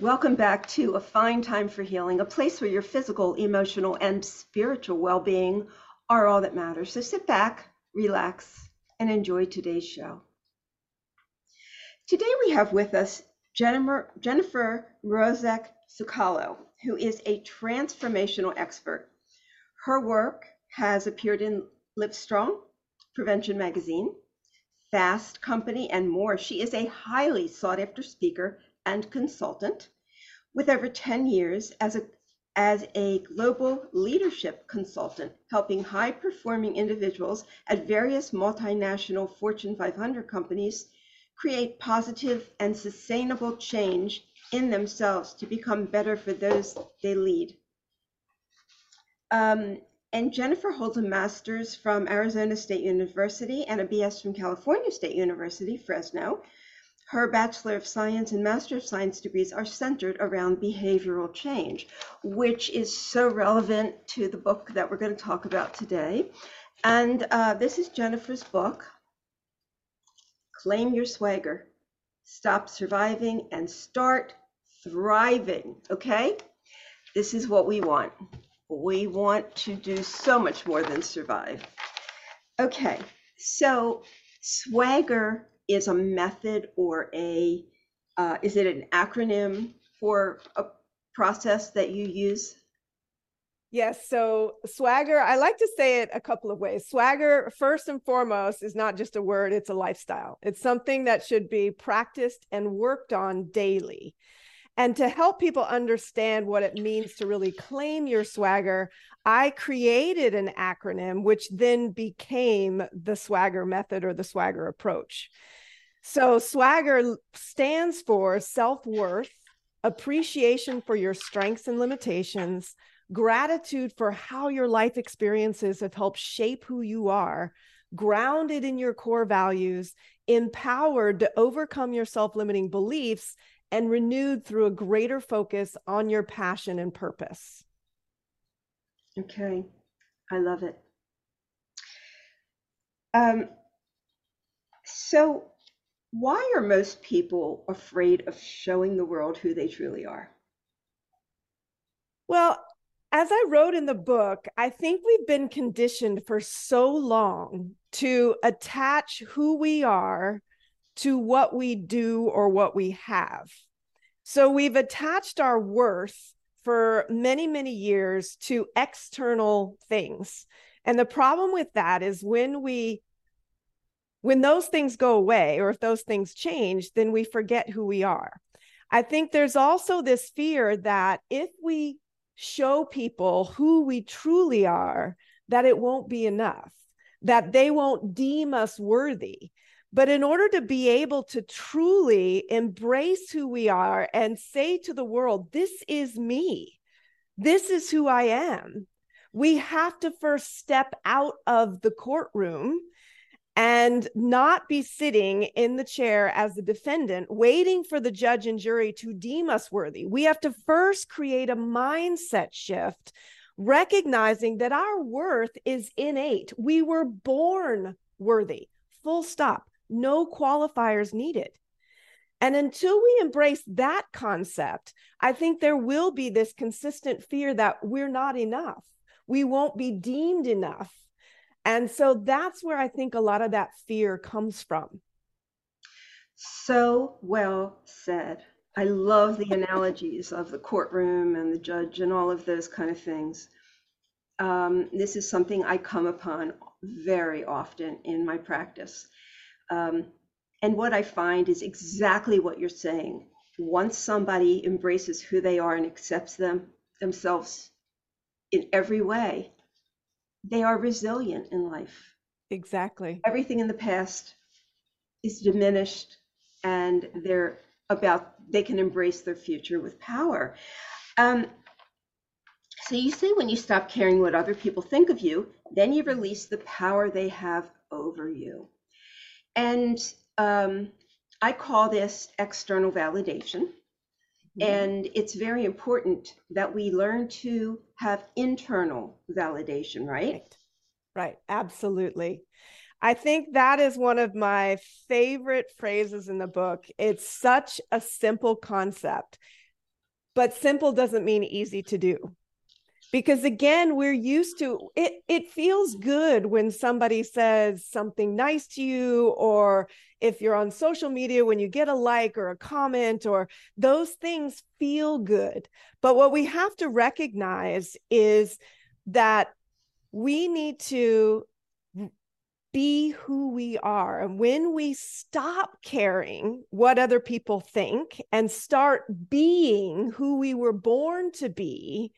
Welcome back to A Fine Time for Healing, a place where your physical, emotional, and spiritual well being are all that matters. So sit back, relax, and enjoy today's show. Today we have with us Jennifer, Jennifer Mrozek Sukalo, who is a transformational expert. Her work has appeared in Livestrong, Prevention Magazine, Fast Company, and more. She is a highly sought after speaker and consultant with over 10 years as a as a global leadership consultant, helping high performing individuals at various multinational Fortune 500 companies create positive and sustainable change in themselves to become better for those they lead. Um, and Jennifer holds a master's from Arizona State University and a BS from California State University, Fresno. Her Bachelor of Science and Master of Science degrees are centered around behavioral change, which is so relevant to the book that we're going to talk about today. And uh, this is Jennifer's book, Claim Your Swagger, Stop Surviving and Start Thriving. Okay? This is what we want we want to do so much more than survive. Okay, so swagger is a method or a, uh, is it an acronym for a process that you use? Yes. So swagger, I like to say it a couple of ways. Swagger, first and foremost, is not just a word, it's a lifestyle. It's something that should be practiced and worked on daily. And to help people understand what it means to really claim your swagger, I created an acronym which then became the swagger method or the swagger approach. So, swagger stands for self worth, appreciation for your strengths and limitations, gratitude for how your life experiences have helped shape who you are, grounded in your core values, empowered to overcome your self limiting beliefs, and renewed through a greater focus on your passion and purpose. Okay, I love it. Um, so, why are most people afraid of showing the world who they truly are? Well, as I wrote in the book, I think we've been conditioned for so long to attach who we are to what we do or what we have. So we've attached our worth for many, many years to external things. And the problem with that is when we when those things go away or if those things change, then we forget who we are. I think there's also this fear that if we show people who we truly are, that it won't be enough, that they won't deem us worthy. But in order to be able to truly embrace who we are and say to the world, this is me, this is who I am, we have to first step out of the courtroom and not be sitting in the chair as the defendant, waiting for the judge and jury to deem us worthy. We have to first create a mindset shift, recognizing that our worth is innate. We were born worthy, full stop no qualifiers needed. And until we embrace that concept, I think there will be this consistent fear that we're not enough. We won't be deemed enough. And so that's where I think a lot of that fear comes from. So well said. I love the analogies of the courtroom and the judge and all of those kind of things. Um, this is something I come upon very often in my practice. Um, and what I find is exactly what you're saying. Once somebody embraces who they are and accepts them themselves in every way, they are resilient in life. Exactly. Everything in the past is diminished and they're about they can embrace their future with power. Um, so you say when you stop caring what other people think of you, then you release the power they have over you. And um, I call this external validation. Mm-hmm. And it's very important that we learn to have internal validation, right? right? Right, absolutely. I think that is one of my favorite phrases in the book. It's such a simple concept. but simple doesn't mean easy to do because again we're used to it it feels good when somebody says something nice to you or if you're on social media when you get a like or a comment or those things feel good. But what we have to recognize is that we need to be who we are. And when we stop caring what other people think and start being who we were born to be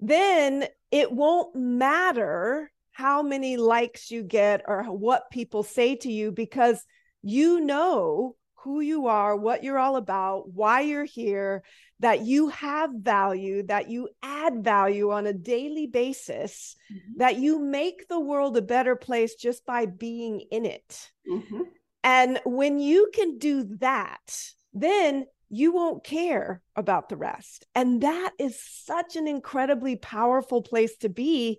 then it won't matter how many likes you get or what people say to you because you know who you are, what you're all about, why you're here, that you have value, that you add value on a daily basis, mm-hmm. that you make the world a better place just by being in it. Mm-hmm. And when you can do that, then you won't care about the rest. And that is such an incredibly powerful place to be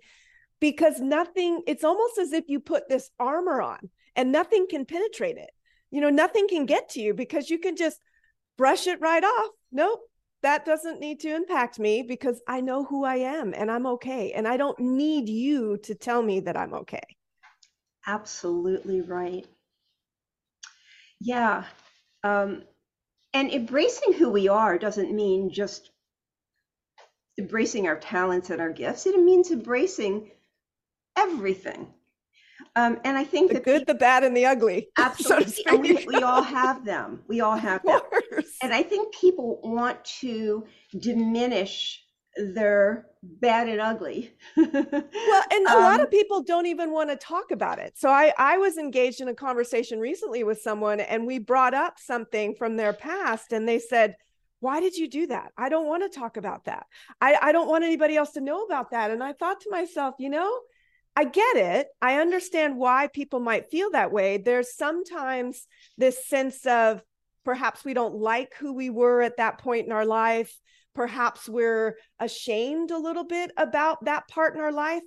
because nothing, it's almost as if you put this armor on and nothing can penetrate it. You know, nothing can get to you because you can just brush it right off. Nope, that doesn't need to impact me because I know who I am and I'm okay. And I don't need you to tell me that I'm okay. Absolutely right. Yeah. Um, and embracing who we are doesn't mean just embracing our talents and our gifts. It means embracing everything. Um, and I think the good, people, the bad, and the ugly. Absolutely, so and we, we, all have them. We all have them. And I think people want to diminish they're bad and ugly. well, and a um, lot of people don't even want to talk about it. So I I was engaged in a conversation recently with someone and we brought up something from their past and they said, "Why did you do that? I don't want to talk about that. I I don't want anybody else to know about that." And I thought to myself, you know, I get it. I understand why people might feel that way. There's sometimes this sense of perhaps we don't like who we were at that point in our life perhaps we're ashamed a little bit about that part in our life.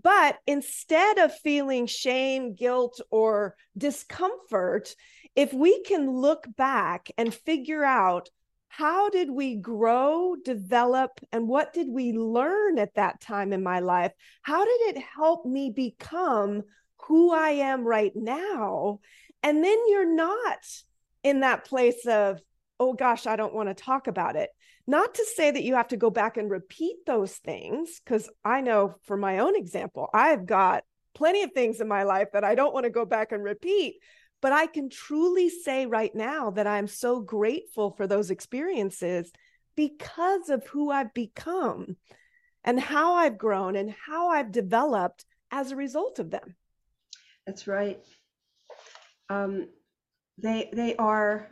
But instead of feeling shame, guilt, or discomfort, if we can look back and figure out how did we grow, develop, and what did we learn at that time in my life? How did it help me become who I am right now? And then you're not in that place of, oh gosh, I don't want to talk about it. Not to say that you have to go back and repeat those things, because I know for my own example, I've got plenty of things in my life that I don't want to go back and repeat. But I can truly say right now that I'm so grateful for those experiences because of who I've become and how I've grown and how I've developed as a result of them. That's right. Um, they they are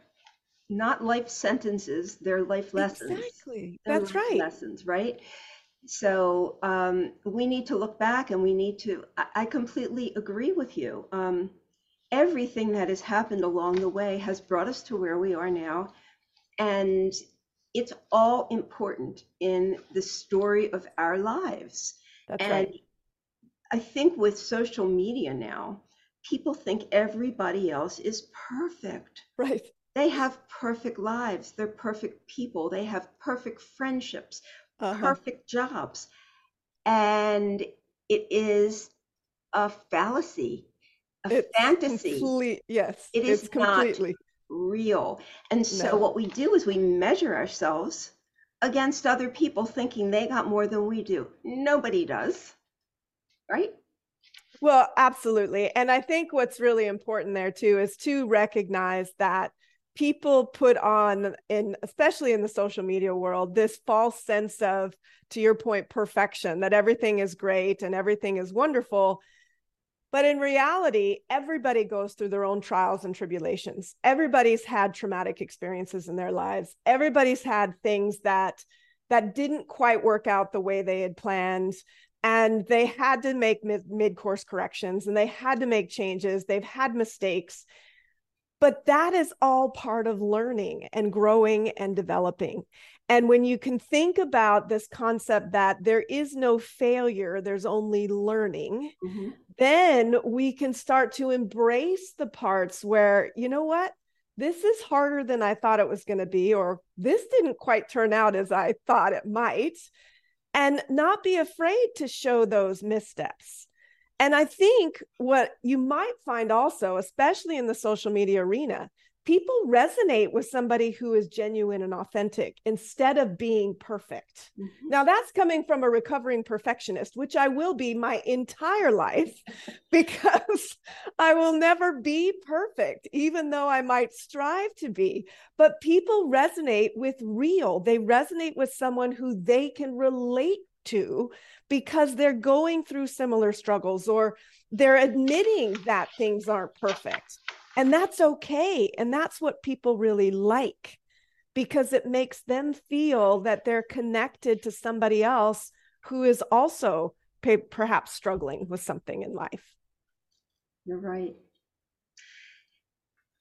not life sentences, they're life lessons. Exactly. They're That's right. Lessons, right? So um, we need to look back and we need to, I, I completely agree with you. Um, everything that has happened along the way has brought us to where we are now. And it's all important in the story of our lives. That's and right. I think with social media now, people think everybody else is perfect. Right. They have perfect lives. They're perfect people. They have perfect friendships, uh-huh. perfect jobs. And it is a fallacy, a it's fantasy. Complete, yes. It is completely. not real. And so no. what we do is we measure ourselves against other people thinking they got more than we do. Nobody does. Right? Well, absolutely. And I think what's really important there too is to recognize that people put on in especially in the social media world this false sense of to your point perfection that everything is great and everything is wonderful. But in reality everybody goes through their own trials and tribulations. Everybody's had traumatic experiences in their lives. Everybody's had things that that didn't quite work out the way they had planned. And they had to make mid course corrections and they had to make changes. They've had mistakes but that is all part of learning and growing and developing. And when you can think about this concept that there is no failure, there's only learning, mm-hmm. then we can start to embrace the parts where, you know what? this is harder than I thought it was going to be, or this didn't quite turn out as I thought it might, and not be afraid to show those missteps. And I think what you might find also, especially in the social media arena, people resonate with somebody who is genuine and authentic instead of being perfect. Mm-hmm. Now, that's coming from a recovering perfectionist, which I will be my entire life because I will never be perfect, even though I might strive to be. But people resonate with real, they resonate with someone who they can relate to because they're going through similar struggles or they're admitting that things aren't perfect and that's okay. And that's what people really like because it makes them feel that they're connected to somebody else who is also perhaps struggling with something in life. You're right.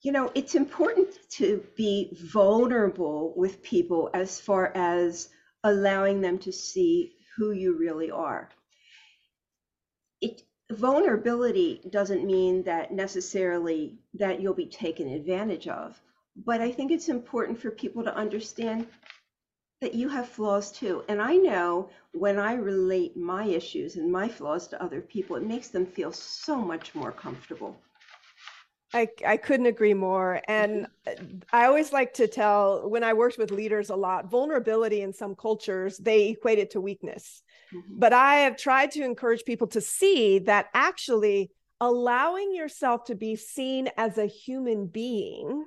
You know, it's important to be vulnerable with people as far as allowing them to see who you really are. It vulnerability doesn't mean that necessarily that you'll be taken advantage of but i think it's important for people to understand that you have flaws too and i know when i relate my issues and my flaws to other people it makes them feel so much more comfortable I, I couldn't agree more. And I always like to tell when I worked with leaders a lot, vulnerability in some cultures, they equate it to weakness. Mm-hmm. But I have tried to encourage people to see that actually allowing yourself to be seen as a human being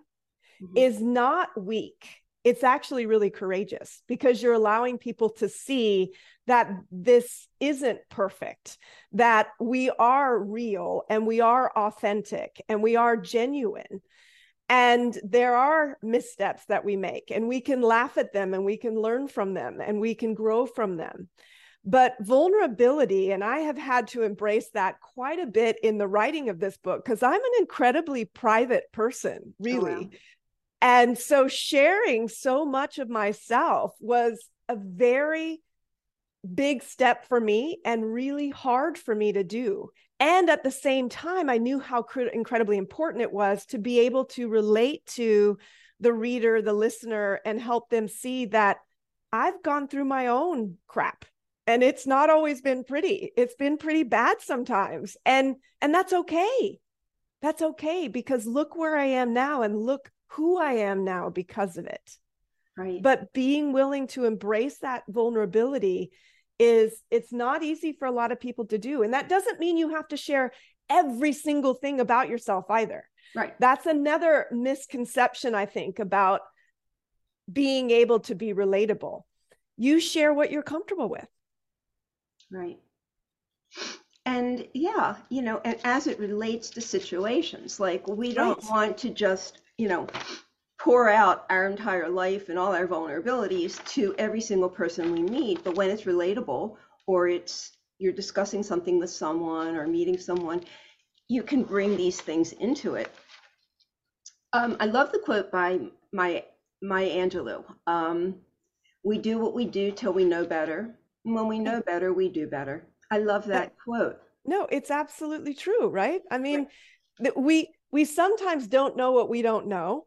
mm-hmm. is not weak. It's actually really courageous because you're allowing people to see that this isn't perfect, that we are real and we are authentic and we are genuine. And there are missteps that we make, and we can laugh at them and we can learn from them and we can grow from them. But vulnerability, and I have had to embrace that quite a bit in the writing of this book because I'm an incredibly private person, oh, really. Oh, wow. And so sharing so much of myself was a very big step for me and really hard for me to do. And at the same time, I knew how cr- incredibly important it was to be able to relate to the reader, the listener, and help them see that I've gone through my own crap. And it's not always been pretty. It's been pretty bad sometimes. And and that's okay. That's okay because look where i am now and look who i am now because of it. Right. But being willing to embrace that vulnerability is it's not easy for a lot of people to do. And that doesn't mean you have to share every single thing about yourself either. Right. That's another misconception i think about being able to be relatable. You share what you're comfortable with. Right. And yeah, you know, and as it relates to situations, like we don't right. want to just, you know, pour out our entire life and all our vulnerabilities to every single person we meet. But when it's relatable or it's you're discussing something with someone or meeting someone, you can bring these things into it. Um, I love the quote by my Maya Angelou. Um, we do what we do till we know better when we know better, we do better. I love that quote. No, it's absolutely true, right? I mean, right. we we sometimes don't know what we don't know.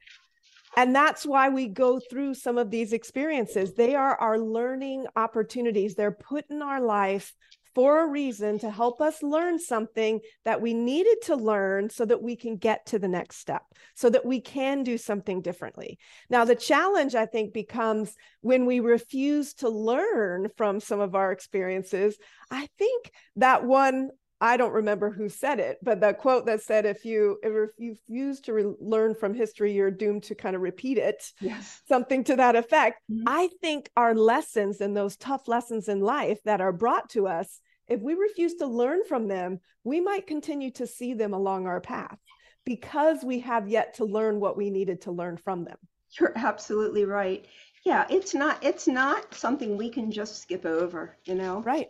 And that's why we go through some of these experiences. They are our learning opportunities. They're put in our life for a reason to help us learn something that we needed to learn so that we can get to the next step, so that we can do something differently. Now, the challenge, I think, becomes when we refuse to learn from some of our experiences. I think that one I don't remember who said it, but the quote that said, "If you if you refuse to re- learn from history, you're doomed to kind of repeat it." Yes, something to that effect. Mm-hmm. I think our lessons and those tough lessons in life that are brought to us, if we refuse to learn from them, we might continue to see them along our path because we have yet to learn what we needed to learn from them. You're absolutely right. Yeah, it's not it's not something we can just skip over, you know. Right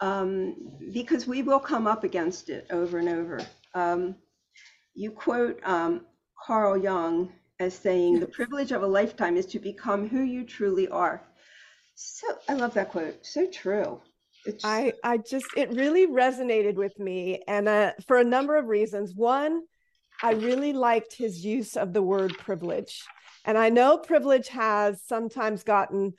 um, because we will come up against it over and over. Um, you quote um, Carl Jung as saying, The privilege of a lifetime is to become who you truly are. So I love that quote. So true. It's... I, I just, it really resonated with me. And uh, for a number of reasons. One, I really liked his use of the word privilege. And I know privilege has sometimes gotten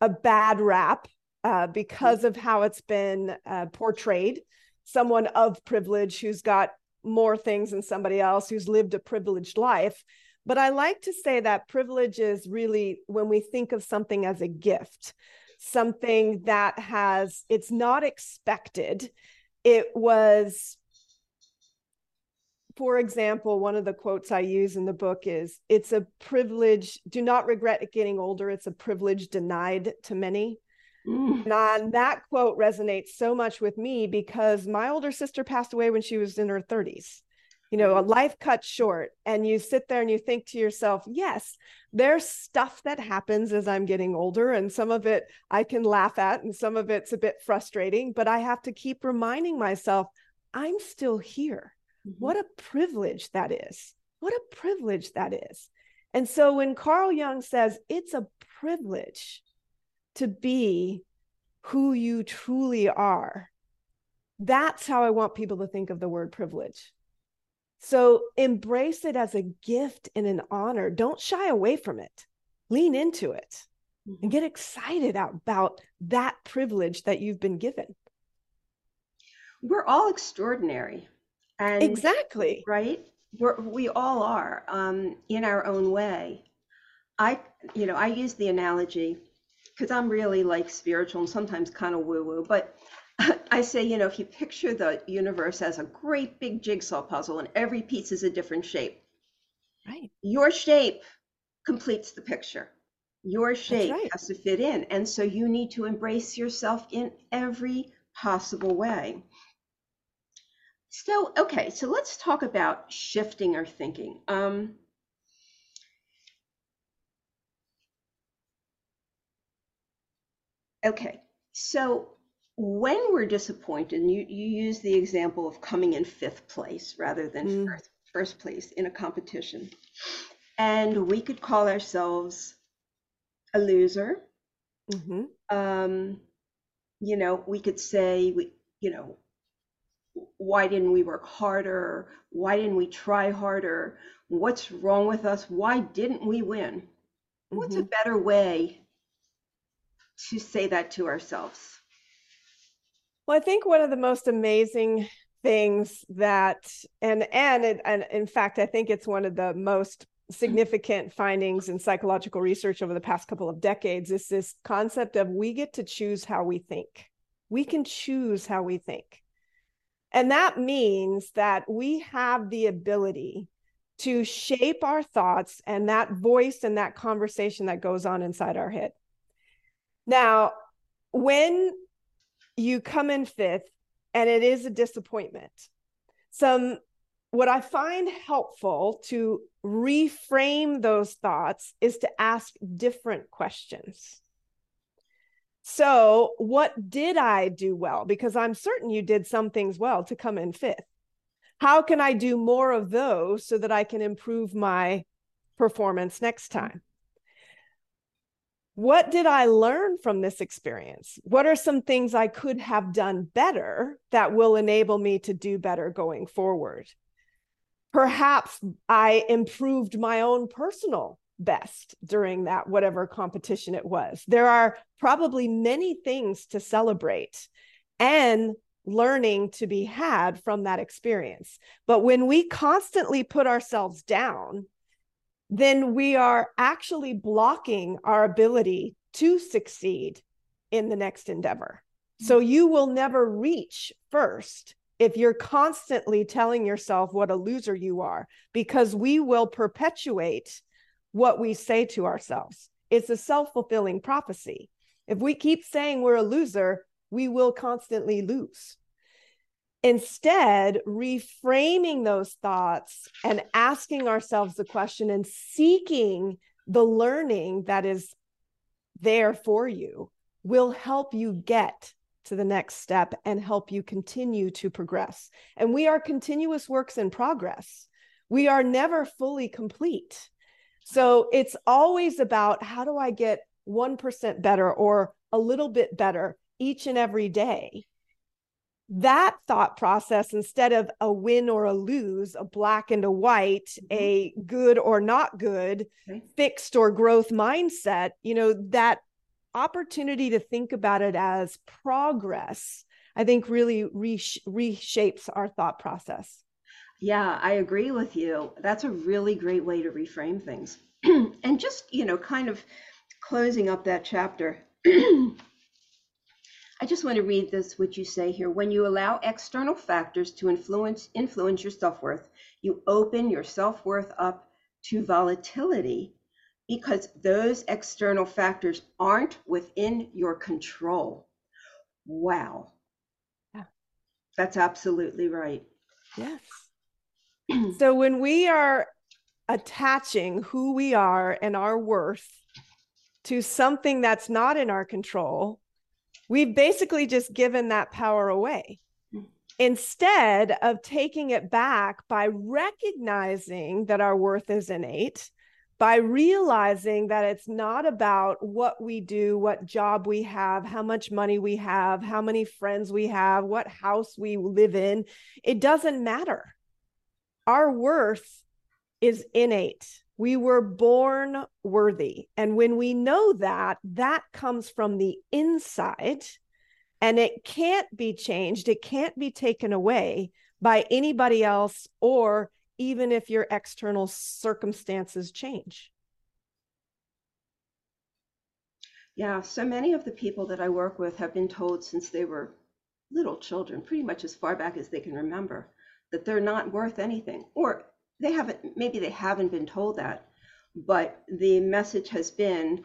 a bad rap uh, because of how it's been uh, portrayed. Someone of privilege who's got more things than somebody else who's lived a privileged life. But I like to say that privilege is really when we think of something as a gift, something that has, it's not expected. It was, for example, one of the quotes I use in the book is it's a privilege, do not regret getting older. It's a privilege denied to many. Mm. And that quote resonates so much with me because my older sister passed away when she was in her 30s you know, a life cut short, and you sit there and you think to yourself, yes, there's stuff that happens as I'm getting older, and some of it I can laugh at, and some of it's a bit frustrating, but I have to keep reminding myself, I'm still here. Mm-hmm. What a privilege that is. What a privilege that is. And so when Carl Jung says it's a privilege to be who you truly are, that's how I want people to think of the word privilege. So embrace it as a gift and an honor. Don't shy away from it. Lean into it and get excited about that privilege that you've been given. We're all extraordinary. And exactly. Right? We're, we all are um, in our own way. I, you know, I use the analogy because I'm really like spiritual and sometimes kind of woo woo, but I say, you know, if you picture the universe as a great big jigsaw puzzle and every piece is a different shape, right? Your shape completes the picture. Your shape right. has to fit in. And so you need to embrace yourself in every possible way. So, okay, so let's talk about shifting our thinking. Um, okay, so when we're disappointed, and you, you use the example of coming in fifth place rather than mm. first, first place in a competition, and we could call ourselves a loser. Mm-hmm. Um, you know, we could say, we, you know, why didn't we work harder? Why didn't we try harder? What's wrong with us? Why didn't we win? Mm-hmm. What's a mm-hmm. better way to say that to ourselves? Well, I think one of the most amazing things that, and and it, and in fact, I think it's one of the most significant findings in psychological research over the past couple of decades is this concept of we get to choose how we think. We can choose how we think. And that means that we have the ability to shape our thoughts and that voice and that conversation that goes on inside our head. Now, when you come in fifth and it is a disappointment. Some what I find helpful to reframe those thoughts is to ask different questions. So, what did I do well? Because I'm certain you did some things well to come in fifth. How can I do more of those so that I can improve my performance next time? What did I learn from this experience? What are some things I could have done better that will enable me to do better going forward? Perhaps I improved my own personal best during that, whatever competition it was. There are probably many things to celebrate and learning to be had from that experience. But when we constantly put ourselves down, then we are actually blocking our ability to succeed in the next endeavor. So mm-hmm. you will never reach first if you're constantly telling yourself what a loser you are, because we will perpetuate what we say to ourselves. It's a self fulfilling prophecy. If we keep saying we're a loser, we will constantly lose. Instead, reframing those thoughts and asking ourselves the question and seeking the learning that is there for you will help you get to the next step and help you continue to progress. And we are continuous works in progress. We are never fully complete. So it's always about how do I get 1% better or a little bit better each and every day that thought process instead of a win or a lose, a black and a white, mm-hmm. a good or not good, okay. fixed or growth mindset, you know, that opportunity to think about it as progress, I think really resh- reshapes our thought process. Yeah, I agree with you. That's a really great way to reframe things. and just, you know, kind of closing up that chapter. I just want to read this, what you say here. When you allow external factors to influence influence your self-worth, you open your self-worth up to volatility because those external factors aren't within your control. Wow. Yeah. That's absolutely right. Yes. so when we are attaching who we are and our worth to something that's not in our control, we've basically just given that power away hmm. instead of taking it back by recognizing that our worth is innate by realizing that it's not about what we do, what job we have, how much money we have, how many friends we have, what house we live in. It doesn't matter. Our worth is innate. We were born worthy. And when we know that, that comes from the inside and it can't be changed, it can't be taken away by anybody else or even if your external circumstances change. Yeah, so many of the people that I work with have been told since they were little children, pretty much as far back as they can remember, that they're not worth anything, or they haven't maybe they haven't been told that but the message has been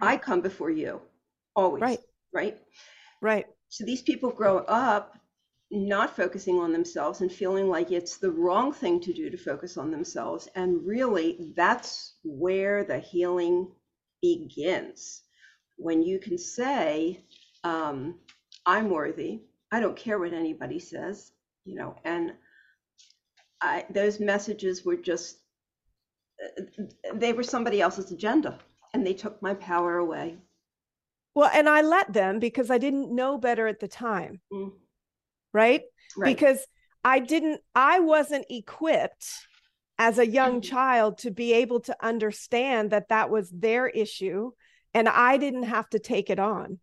i come before you always right. right? Right. So these people grow up not focusing on themselves and feeling like it's the wrong thing to do to focus on themselves and really that's where the healing begins. When you can say um, i'm worthy i don't care what anybody says you know and I, those messages were just they were somebody else's agenda and they took my power away well and i let them because i didn't know better at the time mm. right? right because i didn't i wasn't equipped as a young mm-hmm. child to be able to understand that that was their issue and i didn't have to take it on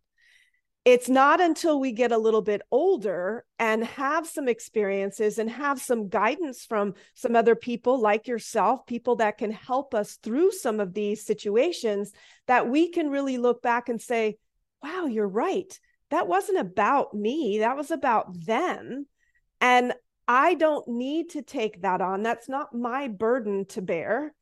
it's not until we get a little bit older and have some experiences and have some guidance from some other people like yourself, people that can help us through some of these situations, that we can really look back and say, wow, you're right. That wasn't about me, that was about them. And I don't need to take that on. That's not my burden to bear.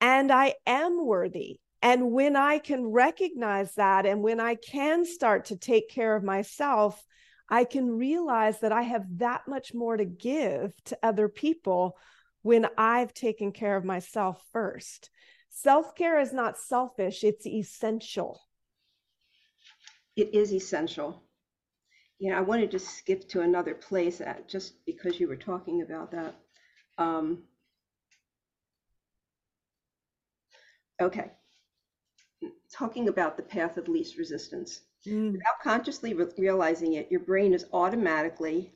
And I am worthy and when I can recognize that, and when I can start to take care of myself, I can realize that I have that much more to give to other people when I've taken care of myself first. Self care is not selfish, it's essential. It is essential. You know, I wanted to skip to another place just because you were talking about that. Um, okay talking about the path of least resistance. Mm. Without consciously re- realizing it, your brain is automatically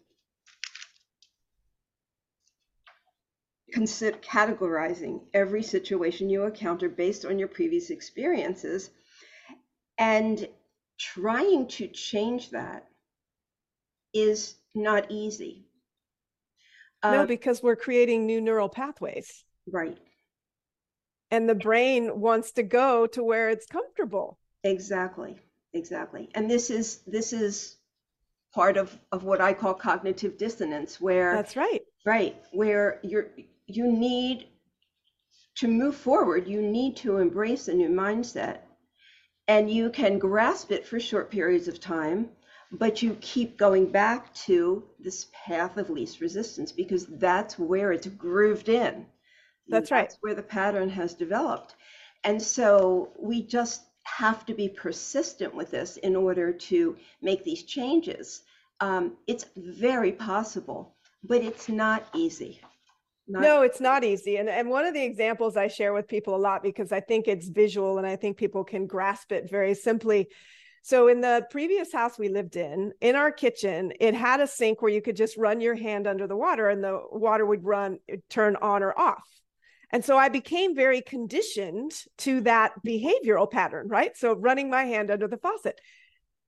consider categorizing every situation you encounter based on your previous experiences and trying to change that is not easy. No, um, because we're creating new neural pathways. Right and the brain wants to go to where it's comfortable. Exactly exactly. And this is this is part of of what i call cognitive dissonance where that's right. Right where you're you need to move forward. You need to embrace a new mindset. And you can grasp it for short periods of time but you keep going back to this path of least resistance because that's where it's grooved in that's right. That's where the pattern has developed. And so we just have to be persistent with this in order to make these changes. Um, it's very possible, but it's not easy. Not no, it's not easy. And, and one of the examples I share with people a lot because I think it's visual and I think people can grasp it very simply. So in the previous house we lived in, in our kitchen, it had a sink where you could just run your hand under the water and the water would run turn on or off. And so I became very conditioned to that behavioral pattern, right? So running my hand under the faucet.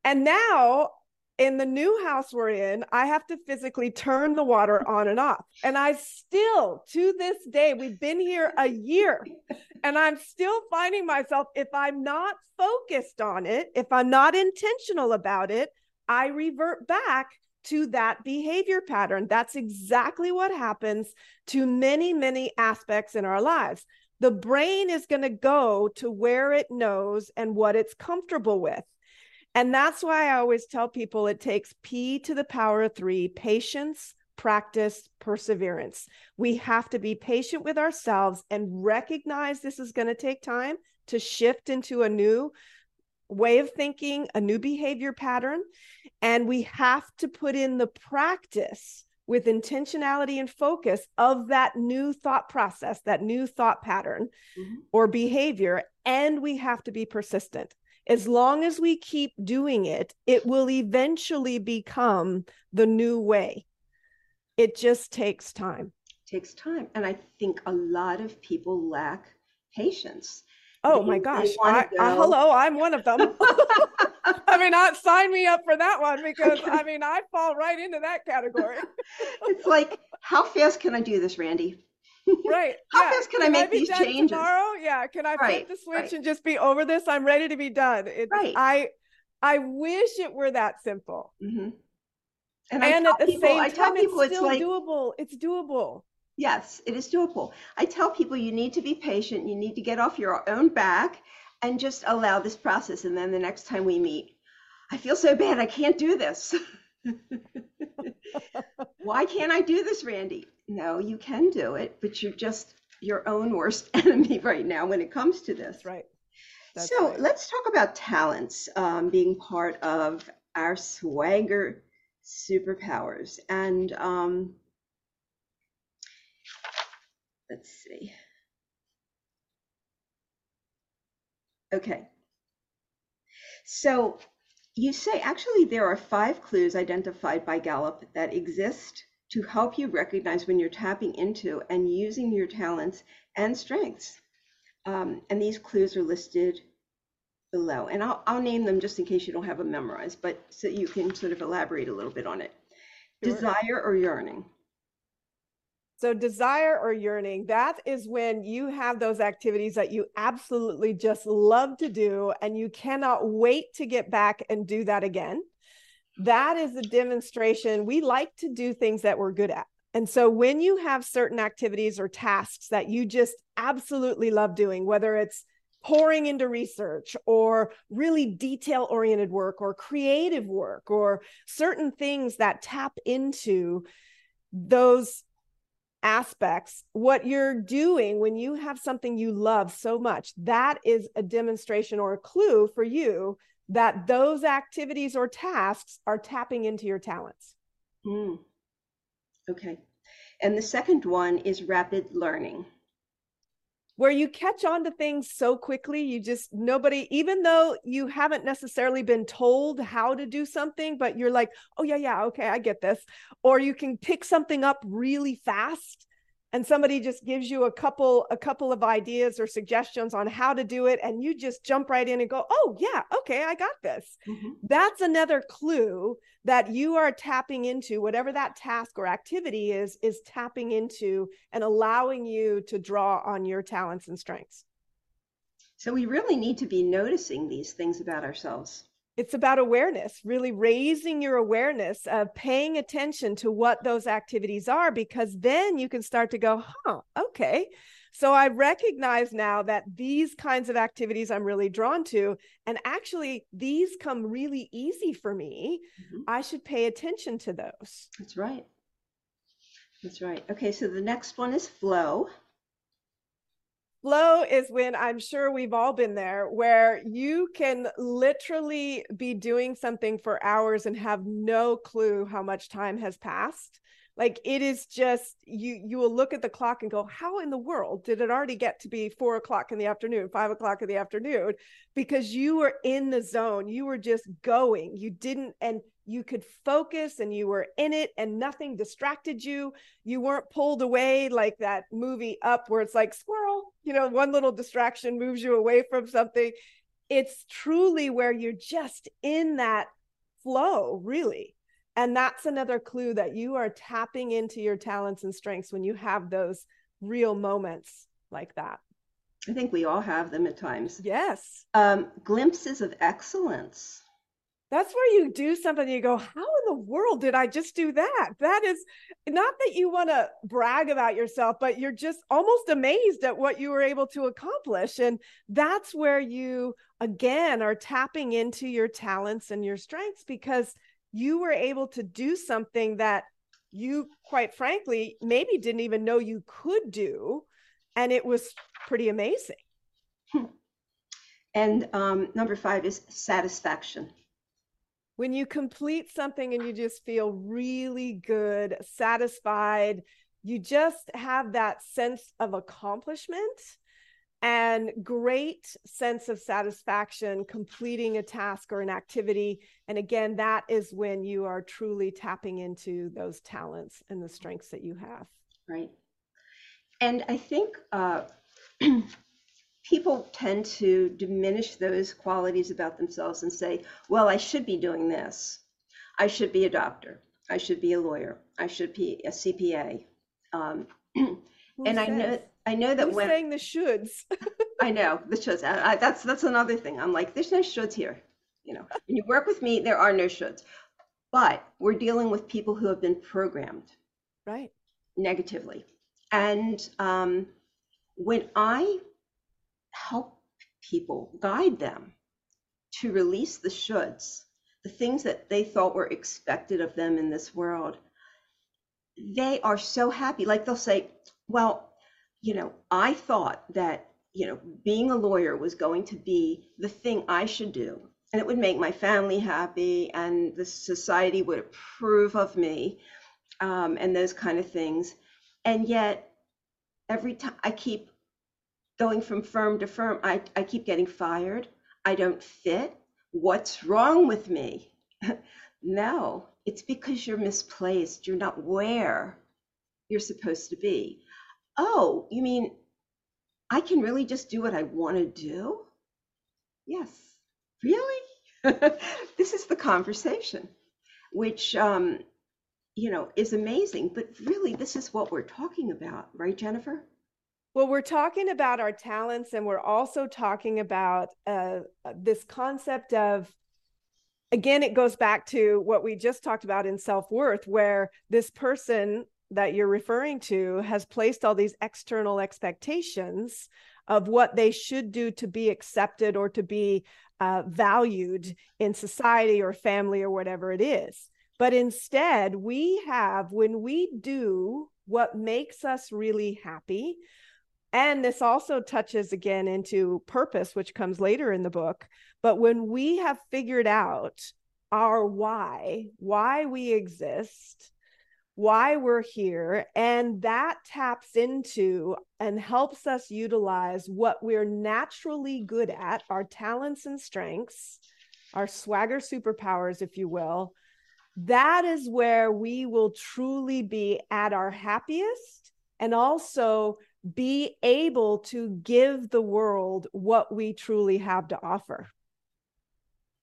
And now in the new house we're in, I have to physically turn the water on and off. And I still, to this day, we've been here a year, and I'm still finding myself, if I'm not focused on it, if I'm not intentional about it, I revert back to that behavior pattern. That's exactly what happens to many, many aspects in our lives. The brain is going to go to where it knows and what it's comfortable with. And that's why I always tell people it takes P to the power of three patience, practice, perseverance. We have to be patient with ourselves and recognize this is going to take time to shift into a new way of thinking, a new behavior pattern. And we have to put in the practice with intentionality and focus of that new thought process, that new thought pattern mm-hmm. or behavior. And we have to be persistent as long as we keep doing it, it will eventually become the new way. It just takes time. takes time. And I think a lot of people lack patience. Oh my gosh. I, I, hello, I'm one of them. I mean, not sign me up for that one because I mean, I fall right into that category. it's like, how fast can I do this, Randi? right. How yeah. fast can, can I make I these changes? Tomorrow? Yeah. Can I right. flip the switch right. and just be over this? I'm ready to be done. It's, right. I I wish it were that simple. Mm-hmm. And, and at the people, same time, people, it's still it's like, doable. It's doable. Yes, it is doable. I tell people you need to be patient. You need to get off your own back and just allow this process. And then the next time we meet, I feel so bad. I can't do this. Why can't I do this, Randi? No, you can do it, but you're just your own worst enemy right now when it comes to this. Right. That's so right. let's talk about talents um, being part of our swagger superpowers. And um, let's see. Okay. So you say actually there are five clues identified by Gallup that exist to help you recognize when you're tapping into and using your talents and strengths. Um, and these clues are listed below. And I'll, I'll name them just in case you don't have them memorized, but so you can sort of elaborate a little bit on it. Sure. Desire or yearning. So, desire or yearning, that is when you have those activities that you absolutely just love to do and you cannot wait to get back and do that again. That is a demonstration. We like to do things that we're good at. And so, when you have certain activities or tasks that you just absolutely love doing, whether it's pouring into research or really detail oriented work or creative work or certain things that tap into those aspects what you're doing when you have something you love so much that is a demonstration or a clue for you that those activities or tasks are tapping into your talents. Mm. okay. And the second one is rapid learning where you catch on to things so quickly you just nobody even though you haven't necessarily been told how to do something but you're like oh yeah yeah okay i get this or you can pick something up really fast and somebody just gives you a couple a couple of ideas or suggestions on how to do it and you just jump right in and go oh yeah okay i got this. Mm-hmm. that's another clue that you are tapping into whatever that task or activity is is tapping into and allowing you to draw on your talents and strengths. So we really need to be noticing these things about ourselves it's about awareness, really raising your awareness of paying attention to what those activities are, because then you can start to go, huh, okay. So I recognize now that these kinds of activities I'm really drawn to, and actually these come really easy for me. Mm-hmm. I should pay attention to those. That's right. That's right. Okay, so the next one is flow. Flow is when I'm sure we've all been there, where you can literally be doing something for hours and have no clue how much time has passed. like it is just you you will look at the clock and go how in the world did it already get to be four o'clock in the afternoon five o'clock in the afternoon because you were in the zone you were just going you didn't and you could focus and you were in it and nothing distracted you you weren't pulled away like that movie up where it's like squirrel you know one little distraction moves you away from something it's truly where you're just in that flow really and that's another clue that you are tapping into your talents and strengths when you have those real moments like that. I think we all have them at times. Yes. Um, glimpses of excellence. That's where you do something you go, How in the world did I just do that? That is not that you want to brag about yourself, but you're just almost amazed at what you were able to accomplish. And that's where you, again, are tapping into your talents and your strengths because you were able to do something that you quite frankly maybe didn't even know you could do and it was pretty amazing and um, number five is satisfaction when you complete something and you just feel really good satisfied you just have that sense of accomplishment and great sense of satisfaction completing a task or an activity. And again, that is when you are truly tapping into those talents and the strengths that you have. Right. And I think uh, people tend to diminish those qualities about themselves and say, well, I should be doing this. I should be a doctor. I should be a lawyer. I should be a CPA. Um, and says? I know I know that Who's when saying the shoulds. I know the shoulds. I, I, that's that's another thing. I'm like, there's no shoulds here. You know, when you work with me, there are no shoulds. But we're dealing with people who have been programmed, right, negatively. And um, when I help people, guide them to release the shoulds, the things that they thought were expected of them in this world, they are so happy. Like they'll say, "Well, you know, I thought that, you know, being a lawyer was going to be the thing I should do. And it would make my family happy and the society would approve of me um, and those kind of things. And yet, every time I keep going from firm to firm, I, I keep getting fired. I don't fit. What's wrong with me? no, it's because you're misplaced. You're not where you're supposed to be oh, you mean I can really just do what I want to do? Yes. Really? this is the conversation, which, um, you know, is amazing. But really, this is what we're talking about, right, Jennifer? Well, we're talking about our talents, and we're also talking about uh, this concept of, again, it goes back to what we just talked about in self worth, where this person that you're referring to has placed all these external expectations of what they should do to be accepted or to be uh, valued in society or family or whatever it is. But instead, we have, when we do what makes us really happy, and this also touches again into purpose, which comes later in the book. But when we have figured out our why, why we exist, why we're here. And that taps into and helps us utilize what we're naturally good at, our talents and strengths, our swagger superpowers, if you will. That is where we will truly be at our happiest and also be able to give the world what we truly have to offer.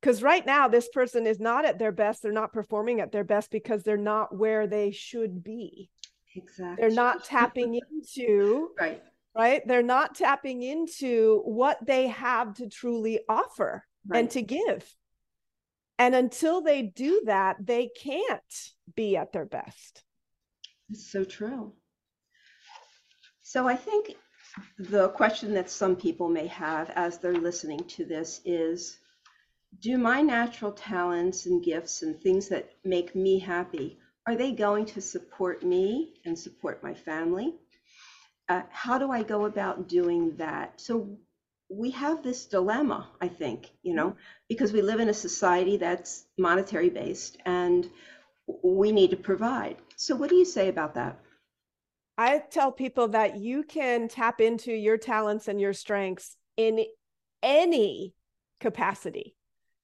Because right now this person is not at their best they're not performing at their best because they're not where they should be. Exactly. they're not tapping into right. right? They're not tapping into what they have to truly offer right. and to give. And until they do that they can't be at their best. It's so true so i think the question that some people may have as they're listening to this is do my natural talents and gifts and things that make me happy are they going to support me and support my family? Uh, how do i go about doing that? So we have this dilemma i think you know because we live in a society that's monetary based and we need to provide. So, what do you say about that? I tell people that you can tap into your talents and your strengths in any capacity.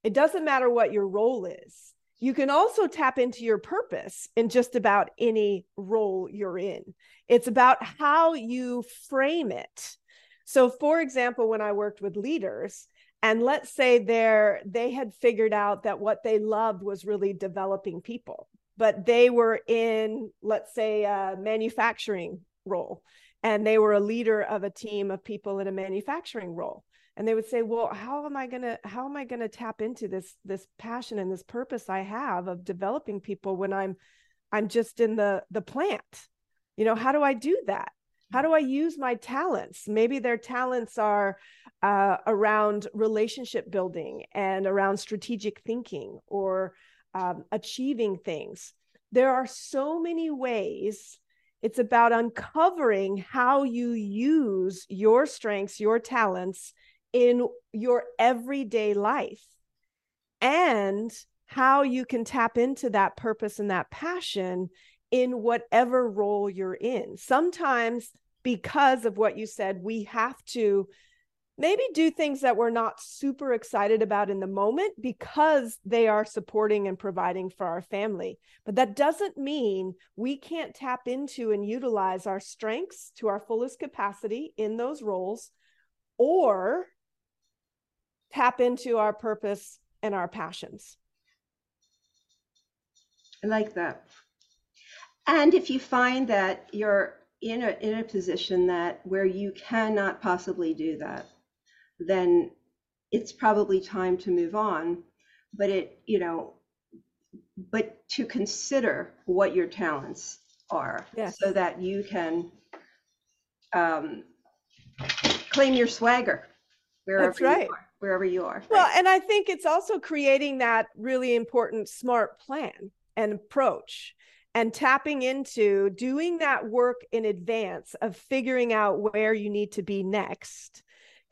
It doesn't matter what your role is. You can also tap into your purpose in just about any role you're in. It's about how you frame it. So, for example, when I worked with leaders, and let's say they're they had figured out that what they loved was really developing people but they were in let's say a manufacturing role and they were a leader of a team of people in a manufacturing role. And they would say well how am i going to how am i going to tap into this this passion and this purpose i have of developing people when i'm i'm just in the the plant? You know how do i do that? How do i use my talents? Maybe their talents are uh, around relationship building and around strategic thinking or um, achieving things. There are so many ways. It's about uncovering how you use your strengths, your talents in your everyday life, and how you can tap into that purpose and that passion in whatever role you're in. Sometimes, because of what you said, we have to maybe do things that we're not super excited about in the moment because they are supporting and providing for our family. But that doesn't mean we can't tap into and utilize our strengths to our fullest capacity in those roles or tap into our purpose and our passions. I like that. And if you find that you're in a in a position that where you cannot possibly do that, then it's probably time to move on. But it, you know, but to consider what your talents are Yes. so that you can um, claim your swagger wherever That's right. you are, wherever you are. Well, right? and I think it's also creating that really important smart plan and approach and tapping into doing that work in advance of figuring out where you need to be next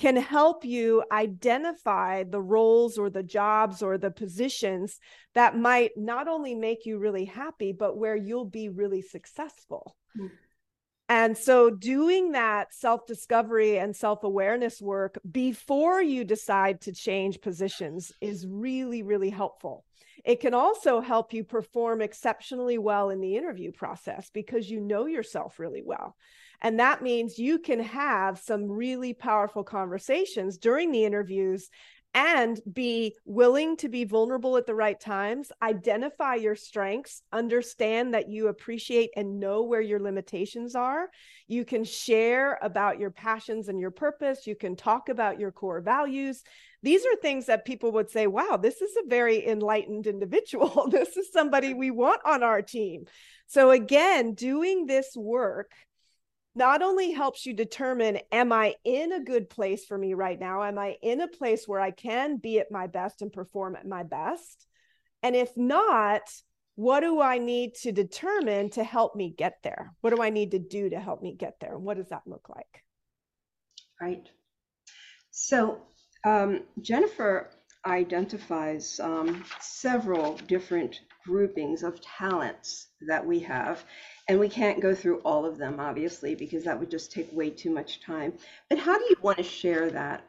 can help you identify the roles or the jobs or the positions that might not only make you really happy, but where you'll be really successful. Mm. And so, doing that self discovery and self awareness work before you decide to change positions is really, really helpful. It can also help you perform exceptionally well in the interview process because you know yourself really well. And that means you can have some really powerful conversations during the interviews and be willing to be vulnerable at the right times, identify your strengths, understand that you appreciate and know where your limitations are. You can share about your passions and your purpose. You can talk about your core values. These are things that people would say, wow, this is a very enlightened individual. this is somebody we want on our team. So, again, doing this work not only helps you determine am i in a good place for me right now? Am i in a place where i can be at my best and perform at my best? And if not what do i need to determine to help me get there? What do i need to do to help me get there? And what does that look like? Right. So um, Jennifer identifies um, several different groupings of talents that we have. And we can't go through all of them, obviously, because that would just take way too much time. But how do you want to share that?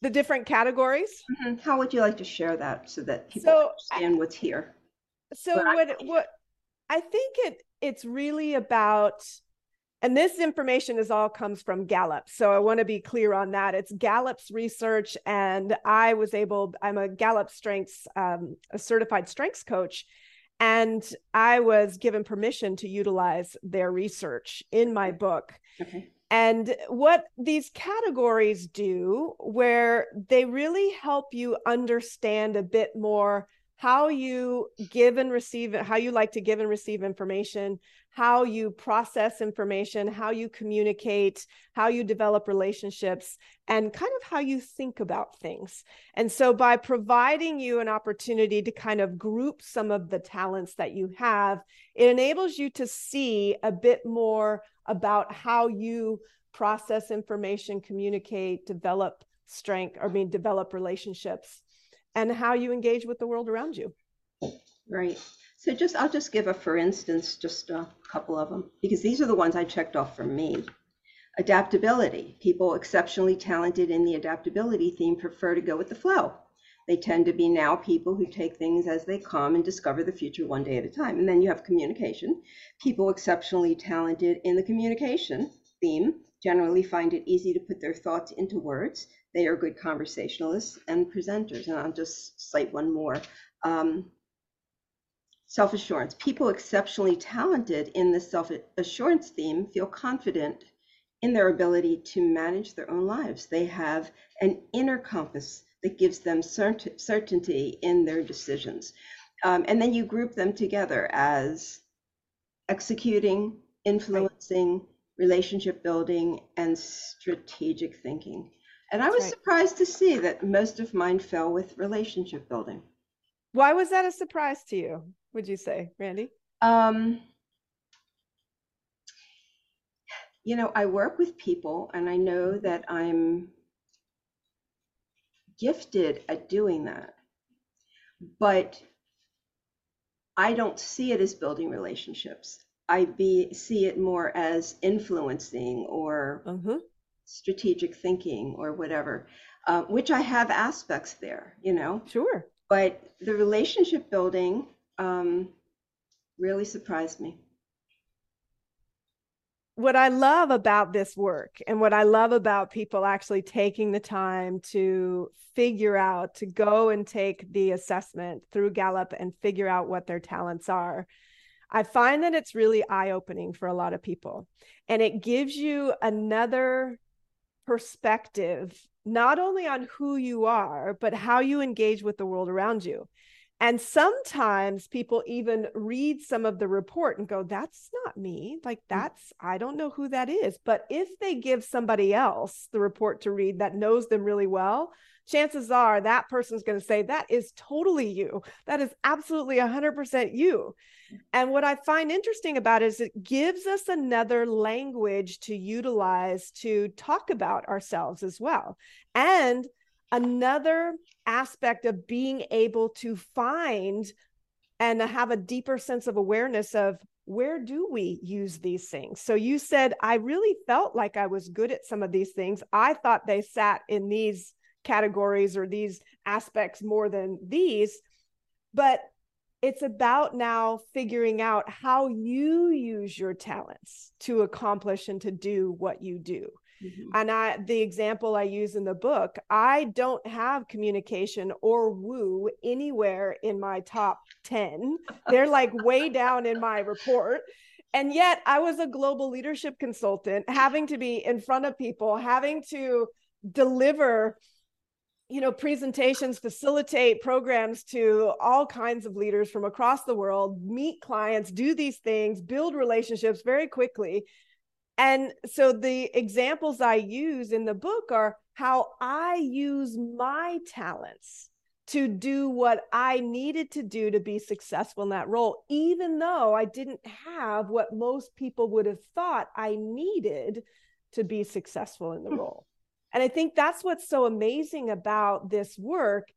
the different categories Mhm. How would you like to share that so that people So, understand what's here? so I- what what i think it it's really about and this information is all comes from gallup so i want to be clear on that it's gallup's research and i was able i'm a gallup strengths um, a certified strengths coach and i was given permission to utilize their research in my book Okay. and what these categories do, where they really help you understand a bit more how you give and receive how you like to give and receive information, how you process information, how you communicate, how you develop relationships, and kind of how you think about things. And so, by providing you an opportunity to kind of group some of the talents that you have, it enables you to see a bit more about how you process information, communicate, develop strength, or I mean, develop relationships, and how you engage with the world around you. Right. So just, I'll just give a, for instance, just a couple of them, because these are the ones I checked off for me. Adaptability. People exceptionally talented in the adaptability theme prefer to go with the flow. They tend to be now people who take things as they come and discover the future one day at a time. And then you have communication. People exceptionally talented in the communication theme generally find it easy to put their thoughts into words. They are good conversationalists and presenters. And I'll just cite one more. Um, self assurance. People exceptionally talented in the self assurance theme feel confident in their ability to manage their own lives. They have an inner compass that gives them cert- certainty in their decisions. Um, and then you group them together as executing, influencing, relationship building, and strategic thinking. And I was right. surprised to see that most of mine fell with relationship building. Why was that a surprise to you, would you say, Randi? Um, you know, I work with people and I know that I'm gifted at doing that. But I don't see it as building relationships. I be, see it more as influencing or uh-huh. strategic thinking or whatever, uh, which I have aspects there, you know. Sure. But the relationship building um, really surprised me what I love about this work and what I love about people actually taking the time to figure out, to go and take the assessment through Gallup and figure out what their talents are, I find that it's really eye opening for a lot of people. And it gives you another perspective, not only on who you are, but how you engage with the world around you. And sometimes people even read some of the report and go, that's not me. Like, mm. that's, I don't know who that is. But if they give somebody else the report to read that knows them really well, chances are that person's going to say, that is totally you. That is absolutely 100% you. And what I find interesting about it is it gives us another language to utilize to talk about ourselves as well. And another aspect of being able to find and have a deeper sense of awareness of where do we use these things? So you said, I really felt like I was good at some of these things. I thought they sat in these categories or these aspects more than these. But it's about now figuring out how you use your talents to accomplish and to do what you do. Mm-hmm. And I the example I use in the book, I don't have communication or woo anywhere in my top 10. They're like way down in my report. And yet I was a global leadership consultant, having to be in front of people, having to deliver you know presentations facilitate programs to all kinds of leaders from across the world meet clients do these things build relationships very quickly and so the examples I use in the book are how I use my talents to do what I needed to do to be successful in that role, even though I didn't have what most people would have thought I needed to be successful in the hmm. role. And I think that's what's so amazing about this work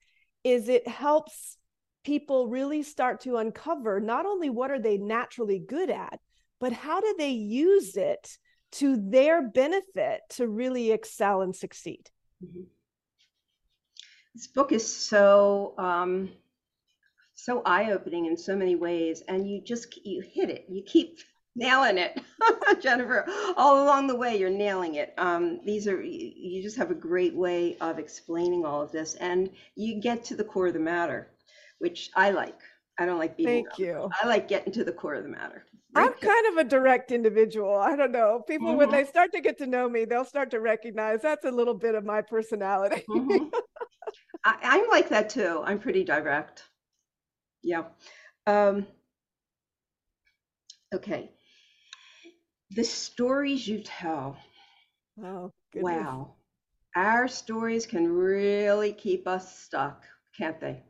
is it helps people really start to uncover not only what are they naturally good at, but how do they use it to their benefit to really excel and succeed. Mm-hmm. This book is so um, so eye opening in so many ways, and you just you hit it. You keep nailing it, Jennifer. All along the way, you're nailing it. Um, these are you just have a great way of explaining all of this, and you get to the core of the matter, which I like. I don't like beating. Thank you. I like getting to the core of the matter. I'm kind of a direct individual. I don't know. People, mm-hmm. when they start to get to know me, they'll start to recognize that's a little bit of my personality. mm-hmm. I, am like that too. I'm pretty direct. Yeah. Um, okay. The stories you tell. Oh, goodness. wow. Our stories can really keep us stuck, can't they?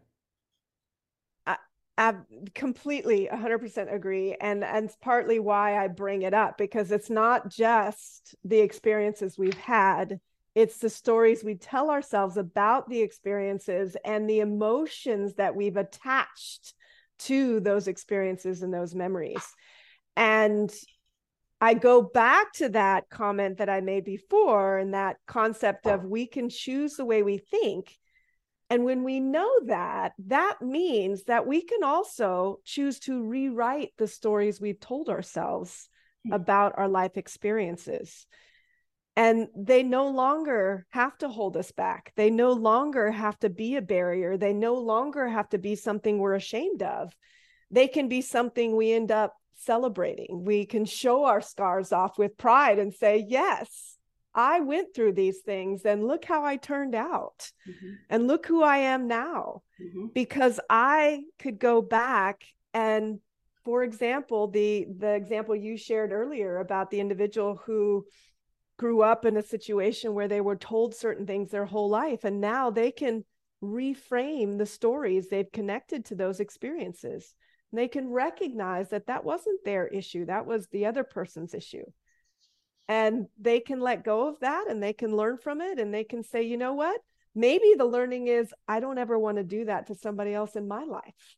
I completely 100% agree and and it's partly why I bring it up because it's not just the experiences we've had it's the stories we tell ourselves about the experiences and the emotions that we've attached to those experiences and those memories. And I go back to that comment that I made before and that concept of we can choose the way we think. And when we know that, that means that we can also choose to rewrite the stories we've told ourselves hmm. about our life experiences. And they no longer have to hold us back. They no longer have to be a barrier. They no longer have to be something we're ashamed of. They can be something we end up celebrating. We can show our scars off with pride and say, Yes, I went through these things and look how I turned out. Mm-hmm. And look who I am now. Mm-hmm. Because I could go back and for example, the the example you shared earlier about the individual who grew up in a situation where they were told certain things their whole life and now they can reframe the stories they've connected to those experiences they can recognize that that wasn't their issue, that was the other person's issue. And they can let go of that and they can learn from it and they can say, you know what? Maybe the learning is I don't ever want to do that to somebody else in my life.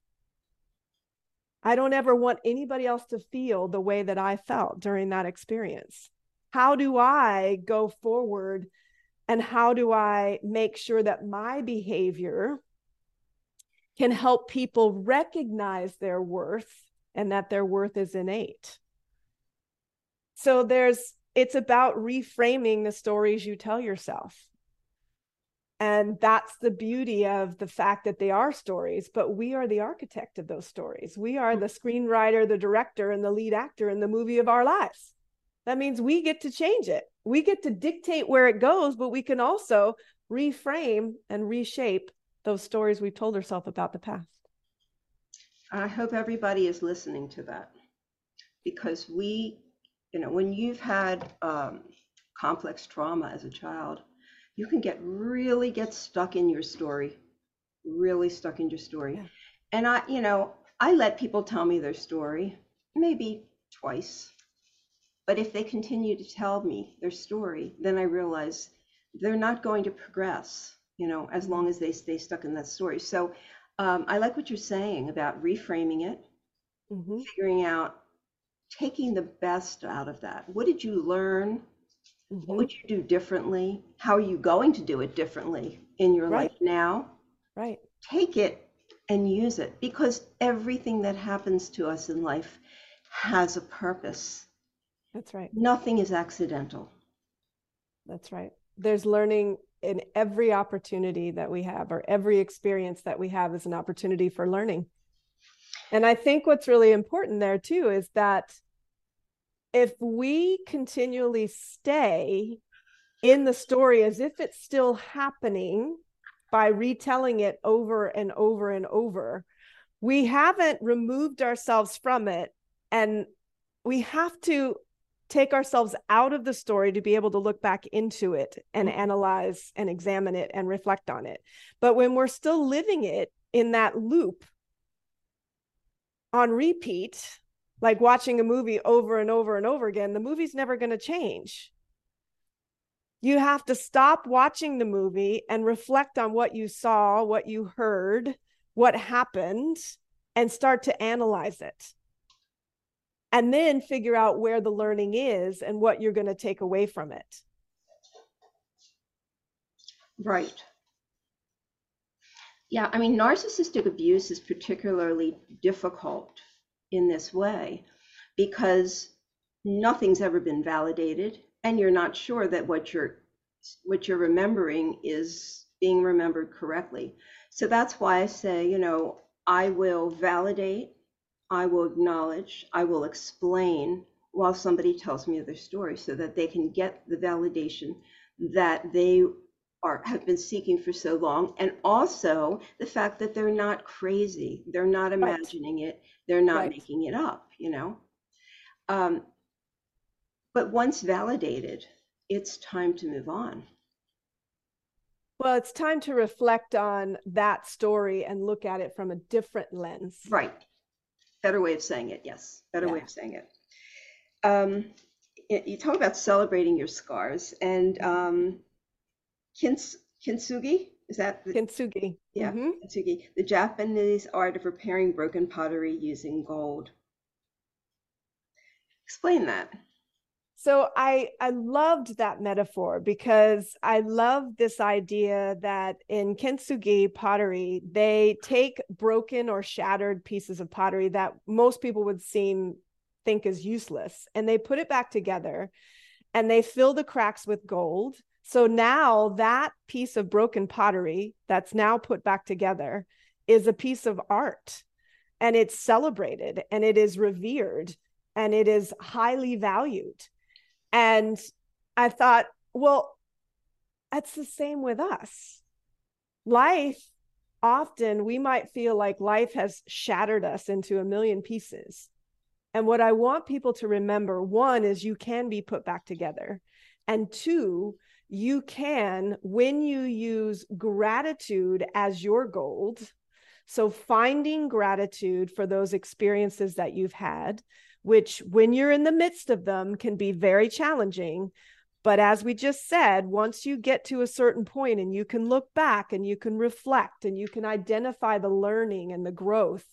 I don't ever want anybody else to feel the way that I felt during that experience. How do I go forward and how do I make sure that my behavior can help people recognize their worth and that their worth is innate. So there's it's about reframing the stories you tell yourself. And that's the beauty of the fact that they are stories, but we are the architect of those stories. We are the screenwriter, the director, and the lead actor in the movie of our lives. That means we get to change it. We get to dictate where it goes, but we can also reframe and reshape those stories we've told ourselves about the past. I hope everybody is listening to that because we, you know, when you've had um, complex trauma as a child, you can get really get stuck in your story, really stuck in your story. Yeah. And I, you know, I let people tell me their story, maybe twice. But if they continue to tell me their story, then I realize they're not going to progress you know, as long as they stay stuck in that story. So um, I like what you're saying about reframing it, mm-hmm. figuring out, taking the best out of that. What did you learn? Mm-hmm. What would you do differently? How are you going to do it differently in your right. life now? Right. Take it and use it because everything that happens to us in life has a purpose. That's right. Nothing is accidental. That's right. There's learning in every opportunity that we have or every experience that we have is an opportunity for learning. And I think what's really important there too is that if we continually stay in the story as if it's still happening by retelling it over and over and over, we haven't removed ourselves from it. And we have to take ourselves out of the story to be able to look back into it and mm-hmm. analyze and examine it and reflect on it. But when we're still living it in that loop on repeat, like watching a movie over and over and over again, the movie's never going to change. You have to stop watching the movie and reflect on what you saw, what you heard, what happened, and start to analyze it and then figure out where the learning is and what you're going to take away from it. Right. Yeah, I mean, narcissistic abuse is particularly difficult in this way because nothing's ever been validated and you're not sure that what you're what you're remembering is being remembered correctly. So that's why I say, you know, I will validate I will acknowledge, I will explain while somebody tells me their story so that they can get the validation that they are have been seeking for so long and also the fact that they're not crazy they're not imagining right. it they're not right. making it up you know um, but once validated it's time to move on well it's time to reflect on that story and look at it from a different lens right better way of saying it. Yes, better yeah. way of saying it. Um, you talk about celebrating your scars, and um, Kins, Kintsugi Is that the, Kintsugi. yeah, Mhm. kintsugi, the Japanese art of repairing broken pottery using gold. Explain that. So I I loved that metaphor because I love this idea that in kintsugi pottery they take broken or shattered pieces of pottery that most people would seem think is useless and they put it back together and they fill the cracks with gold. So now that piece of broken pottery that's now put back together is a piece of art and it's celebrated and it is revered and it is highly valued. And I thought, well, that's the same with us. Life, often we might feel like life has shattered us into a million pieces. And what I want people to remember one is you can be put back together. And two, you can, when you use gratitude as your gold, so finding gratitude for those experiences that you've had, which when you're in the midst of them can be very challenging. But as we just said, once you get to a certain point and you can look back and you can reflect and you can identify the learning and the growth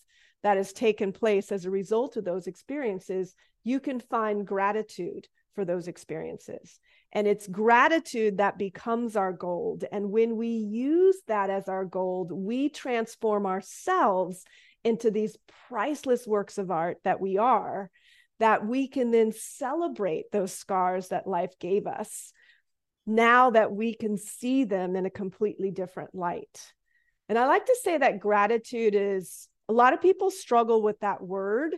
that has taken place as a result of those experiences, you can find gratitude for those experiences. And it's gratitude that becomes our gold. And when we use that as our gold, we transform ourselves into these priceless works of art that we are, that we can then celebrate those scars that life gave us now that we can see them in a completely different light. And I like to say that gratitude is a lot of people struggle with that word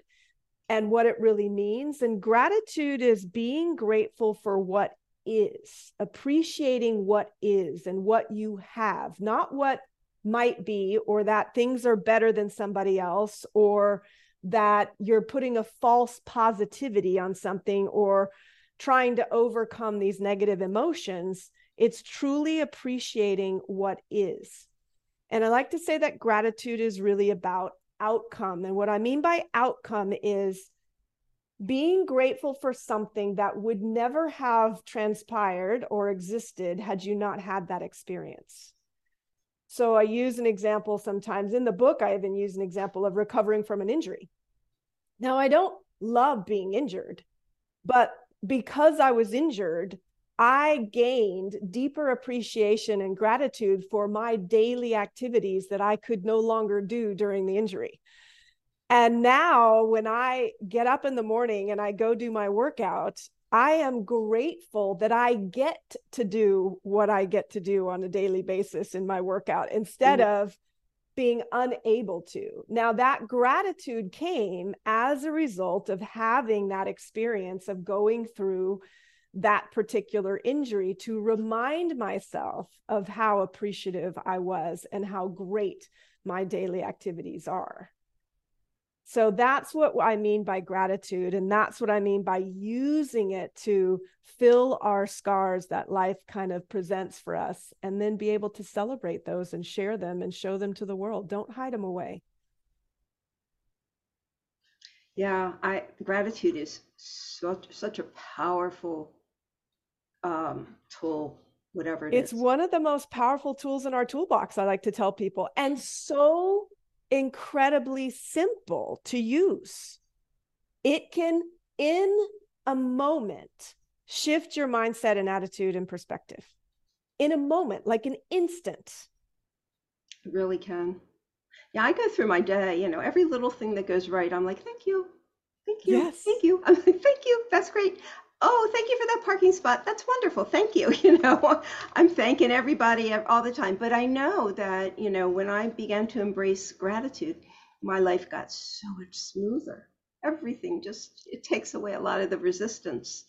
and what it really means. And gratitude is being grateful for what is, appreciating what is and what you have, not what might be, or that things are better than somebody else, or that you're putting a false positivity on something or trying to overcome these negative emotions. It's truly appreciating what is. And I like to say that gratitude is really about outcome. And what I mean by outcome is being grateful for something that would never have transpired or existed had you not had that experience. So I use an example sometimes in the book, I even use an example of recovering from an injury. Now, I don't love being injured, but because I was injured, I gained deeper appreciation and gratitude for my daily activities that I could no longer do during the injury. And now, when I get up in the morning and I go do my workout, I am grateful that I get to do what I get to do on a daily basis in my workout instead mm-hmm. of being unable to. Now, that gratitude came as a result of having that experience of going through that particular injury to remind myself of how appreciative I was and how great my daily activities are. So that's what I mean by gratitude. And that's what I mean by using it to fill our scars that life kind of presents for us and then be able to celebrate those and share them and show them to the world. Don't hide them away. Yeah, I gratitude is such such a powerful um, tool, whatever it it's is. one of the most powerful tools in our toolbox. I like to tell people, and so incredibly simple to use. It can, in a moment, shift your mindset and attitude and perspective. In a moment, like an instant. It really can. Yeah, I go through my day, you know, every little thing that goes right, I'm like, thank you. Thank you. Yes. Thank you. I'm like, thank you. That's great oh, thank you for that parking spot. That's wonderful. Thank you. You know, I'm thanking everybody all the time. But I know that, you know, when I began to embrace gratitude, my life got so much smoother. Everything just, it takes away a lot of the resistance.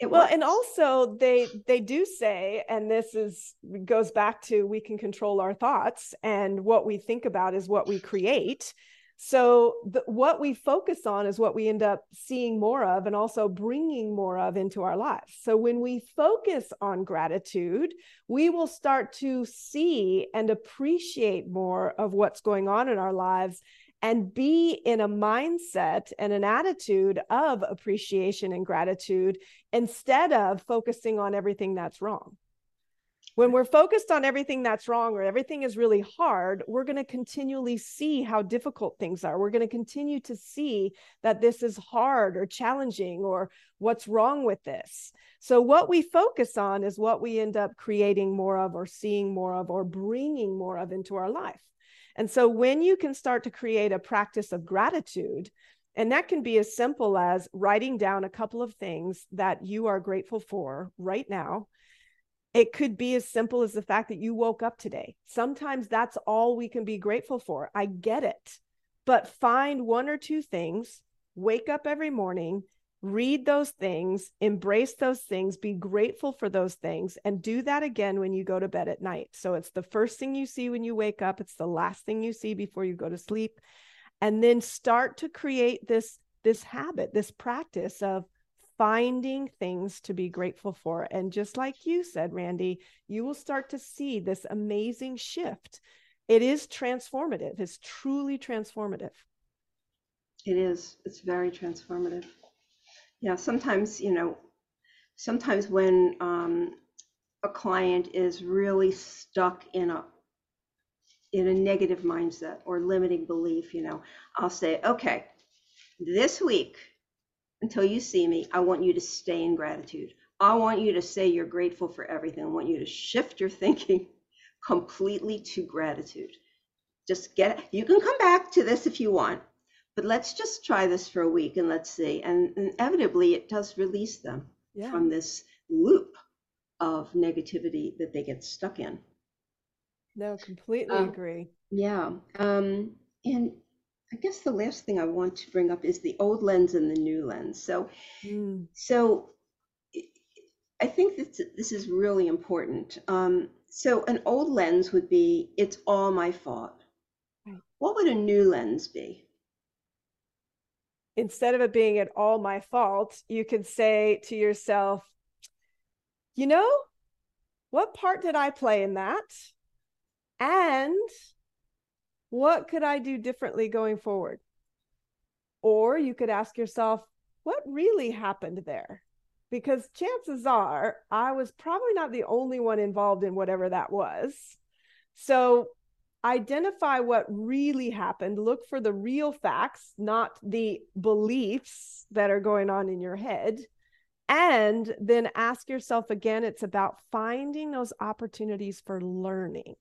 It well, works. and also they they do say, and this is goes back to we can control our thoughts, and what we think about is what we create. So, the, what we focus on is what we end up seeing more of and also bringing more of into our lives. So, when we focus on gratitude, we will start to see and appreciate more of what's going on in our lives and be in a mindset and an attitude of appreciation and gratitude instead of focusing on everything that's wrong. When we're focused on everything that's wrong or everything is really hard, we're going to continually see how difficult things are. We're going to continue to see that this is hard or challenging or what's wrong with this. So, what we focus on is what we end up creating more of or seeing more of or bringing more of into our life. And so, when you can start to create a practice of gratitude, and that can be as simple as writing down a couple of things that you are grateful for right now it could be as simple as the fact that you woke up today. Sometimes that's all we can be grateful for. I get it. But find one or two things, wake up every morning, read those things, embrace those things, be grateful for those things, and do that again when you go to bed at night. So it's the first thing you see when you wake up, it's the last thing you see before you go to sleep. And then start to create this this habit, this practice of finding things to be grateful for. And just like you said, Randi, you will start to see this amazing shift. It is transformative, it's truly transformative. It is. It's very transformative. Yeah, sometimes, you know, sometimes when um, a client is really stuck in a in a negative mindset or limiting belief, you know, I'll say, okay, this week until you see me, I want you to stay in gratitude. I want you to say you're grateful for everything. I want you to shift your thinking completely to gratitude. Just get you can come back to this if you want, but let's just try this for a week and let's see. And inevitably, it does release them yeah. from this loop of negativity that they get stuck in. No, completely uh, agree. Yeah. Um, and I guess the last thing I want to bring up is the old lens and the new lens. So, mm. so I think that this is really important. Um, so, an old lens would be, "It's all my fault." Right. What would a new lens be? Instead of it being at all my fault," you could say to yourself, "You know, what part did I play in that?" And what could I do differently going forward? Or you could ask yourself, what really happened there? Because chances are I was probably not the only one involved in whatever that was. So identify what really happened, look for the real facts, not the beliefs that are going on in your head. And then ask yourself again, it's about finding those opportunities for learning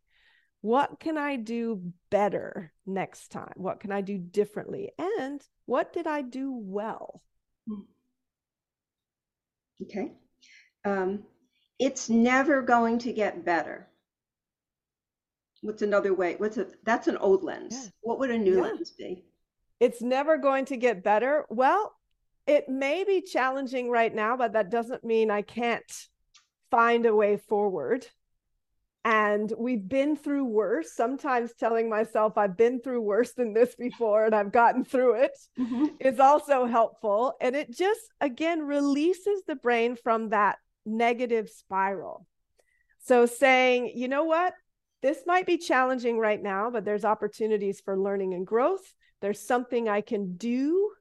what can I do better next time? What can I do differently? And what did I do well? Hmm. Okay. Um, it's never going to get better. What's another way? What's a that's an old lens. Yeah. What would a new yeah. lens be? It's never going to get better. Well, it may be challenging right now, but that doesn't mean I can't find a way forward and we've been through worse. Sometimes telling myself i've been through worse than this before and i've gotten through it mm-hmm. is also helpful. And it just again releases the brain from that negative spiral. So saying you know what? This might be challenging right now but there's opportunities for learning and growth. There's something i can do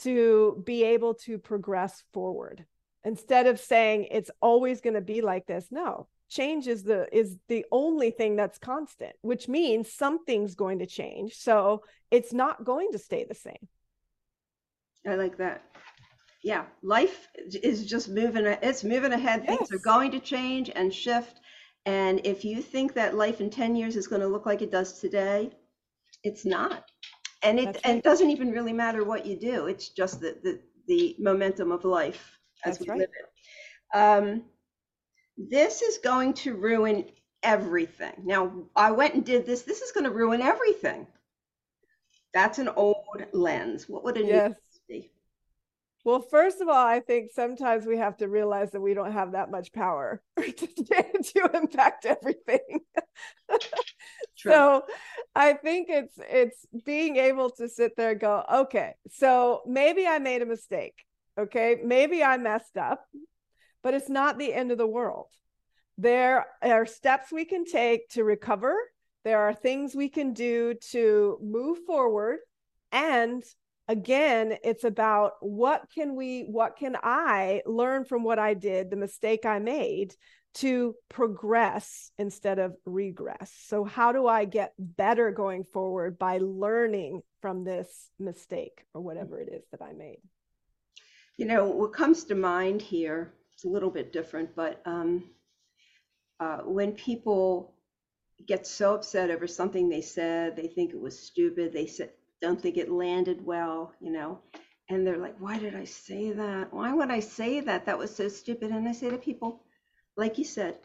to be able to progress forward. Instead of saying it's always going to be like this no change is the is the only thing that's constant which means something's going to change. So it's not going to stay the same. I like that. Yeah life is just moving it's moving ahead. Yes. things are going to change and shift. And if you think that life in 10 years is going to look like it does today it's not. And it right. and it doesn't even really matter what you do. It's just the the, the momentum of life as that's we right. live it. Um this is going to ruin everything. Now, I went and did this. This is going to ruin everything. That's an old lens. What would a yes. new be? Well, first of all, I think sometimes we have to realize that we don't have that much power to, to impact everything. so I think it's it's being able to sit there and go, okay, so maybe I made a mistake. Okay, maybe I messed up but it's not the end of the world. There are steps we can take to recover. There are things we can do to move forward. And again, it's about what can we, what can I learn from what I did, the mistake I made to progress instead of regress. So, how do I get better going forward by learning from this mistake or whatever it is that I made? You know, what comes to mind here, it's a little bit different, but um, uh, when people get so upset over something they said, they think it was stupid, they said, don't think it landed well, you know, and they're like, why did I say that? Why would I say that? That was so stupid. And I say to people, like you said,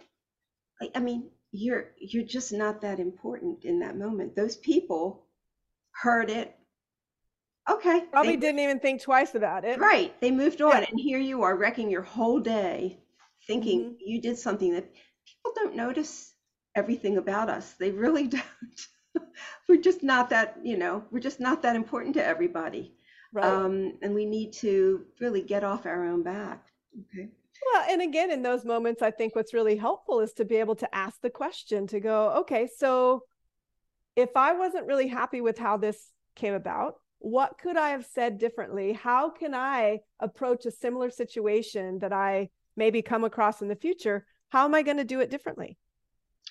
I, I mean, you're you're just not that important in that moment. Those people heard it. Okay. Probably they, didn't even think twice about it. right. They moved on, Yeah. and here you are wrecking your whole day, thinking Mhm. you did something that people don't notice everything about us. They really don't. we're just not that, you know, we're just not that important to everybody. Right. Um, and we need to really get off our own back. Okay. Well, and again, in those moments, I think what's really helpful is to be able to ask the question to go, okay, so if I wasn't really happy with how this came about, what could I have said differently? How can I approach a similar situation that I maybe come across in the future? How am I going to do it differently?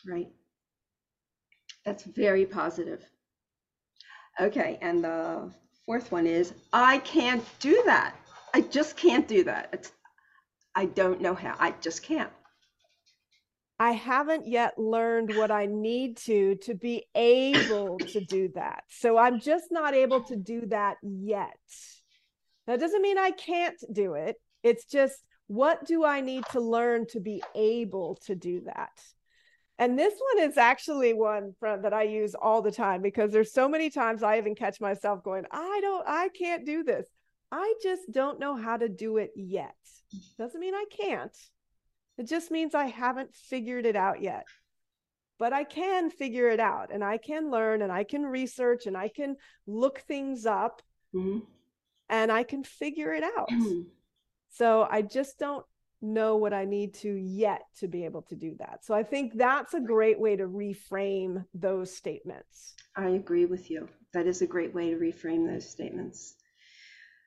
Right. That's very positive. Okay, and the fourth one is I can't do that. I just can't do that. It's I don't know how. I just can't. I haven't yet learned what I need to to be able to do that. So I'm just not able to do that yet. That doesn't mean I can't do it. It's just what do I need to learn to be able to do that? And this one is actually one from, that I use all the time because there's so many times I even catch myself going, I don't, I can't do this. I just don't know how to do it yet. Doesn't mean I can't. It just means I haven't figured it out yet. But I can figure it out and I can learn and I can research and I can look things up Mhm. and I can figure it out. So I just don't know what I need to yet to be able to do that. So I think that's a great way to reframe those statements. I agree with you. That is a great way to reframe those statements.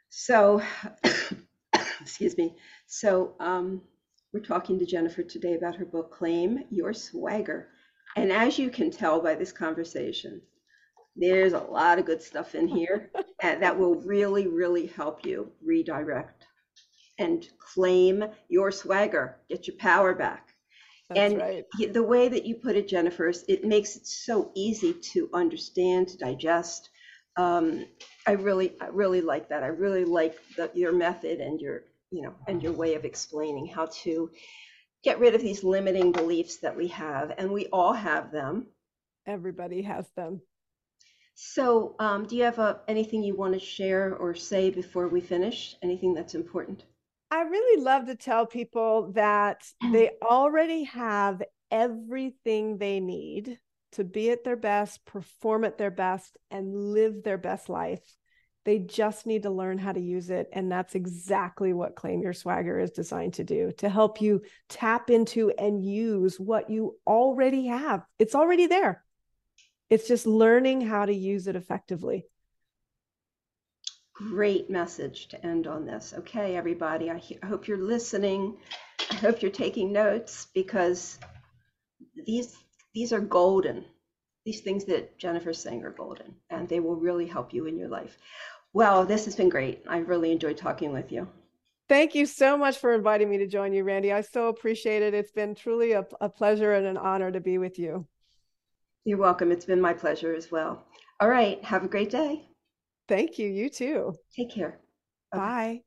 So, excuse me. So, um, we're talking to Jennifer today about her book, Claim Your Swagger. And as you can tell by this conversation, there's a lot of good stuff in here that will really, really help you redirect and claim your swagger, get your power back. That's And right. the way that you put it, Jennifer, is it makes it so easy to understand, to digest. Um, I really, I really like that. I really like the, your method and your, you know, and your way of explaining how to get rid of these limiting beliefs that we have, and we all have them. Everybody has them. So, um, do you have uh anything you want to share or say before we finish? Anything that's important? I really love to tell people that they already have everything they need to be at their best, perform at their best, and live their best life. They just need to learn how to use it. And that's exactly what Claim Your Swagger is designed to do to help you tap into and use what you already have. It's already there. It's just learning how to use it effectively. Great message to end on this. Okay, everybody, I he- I hope you're listening. I hope you're taking notes because these these are golden. These things that Jennifer's saying are golden, and they will really help you in your life. Well, this has been great. I really enjoyed talking with you. Thank you so much for inviting me to join you, Randi. I so appreciate it. It's been truly a, a pleasure and an honor to be with you. You're welcome. It's been my pleasure as well. All right, have a great day. Thank you. You too. Take care. Bye-bye. Bye.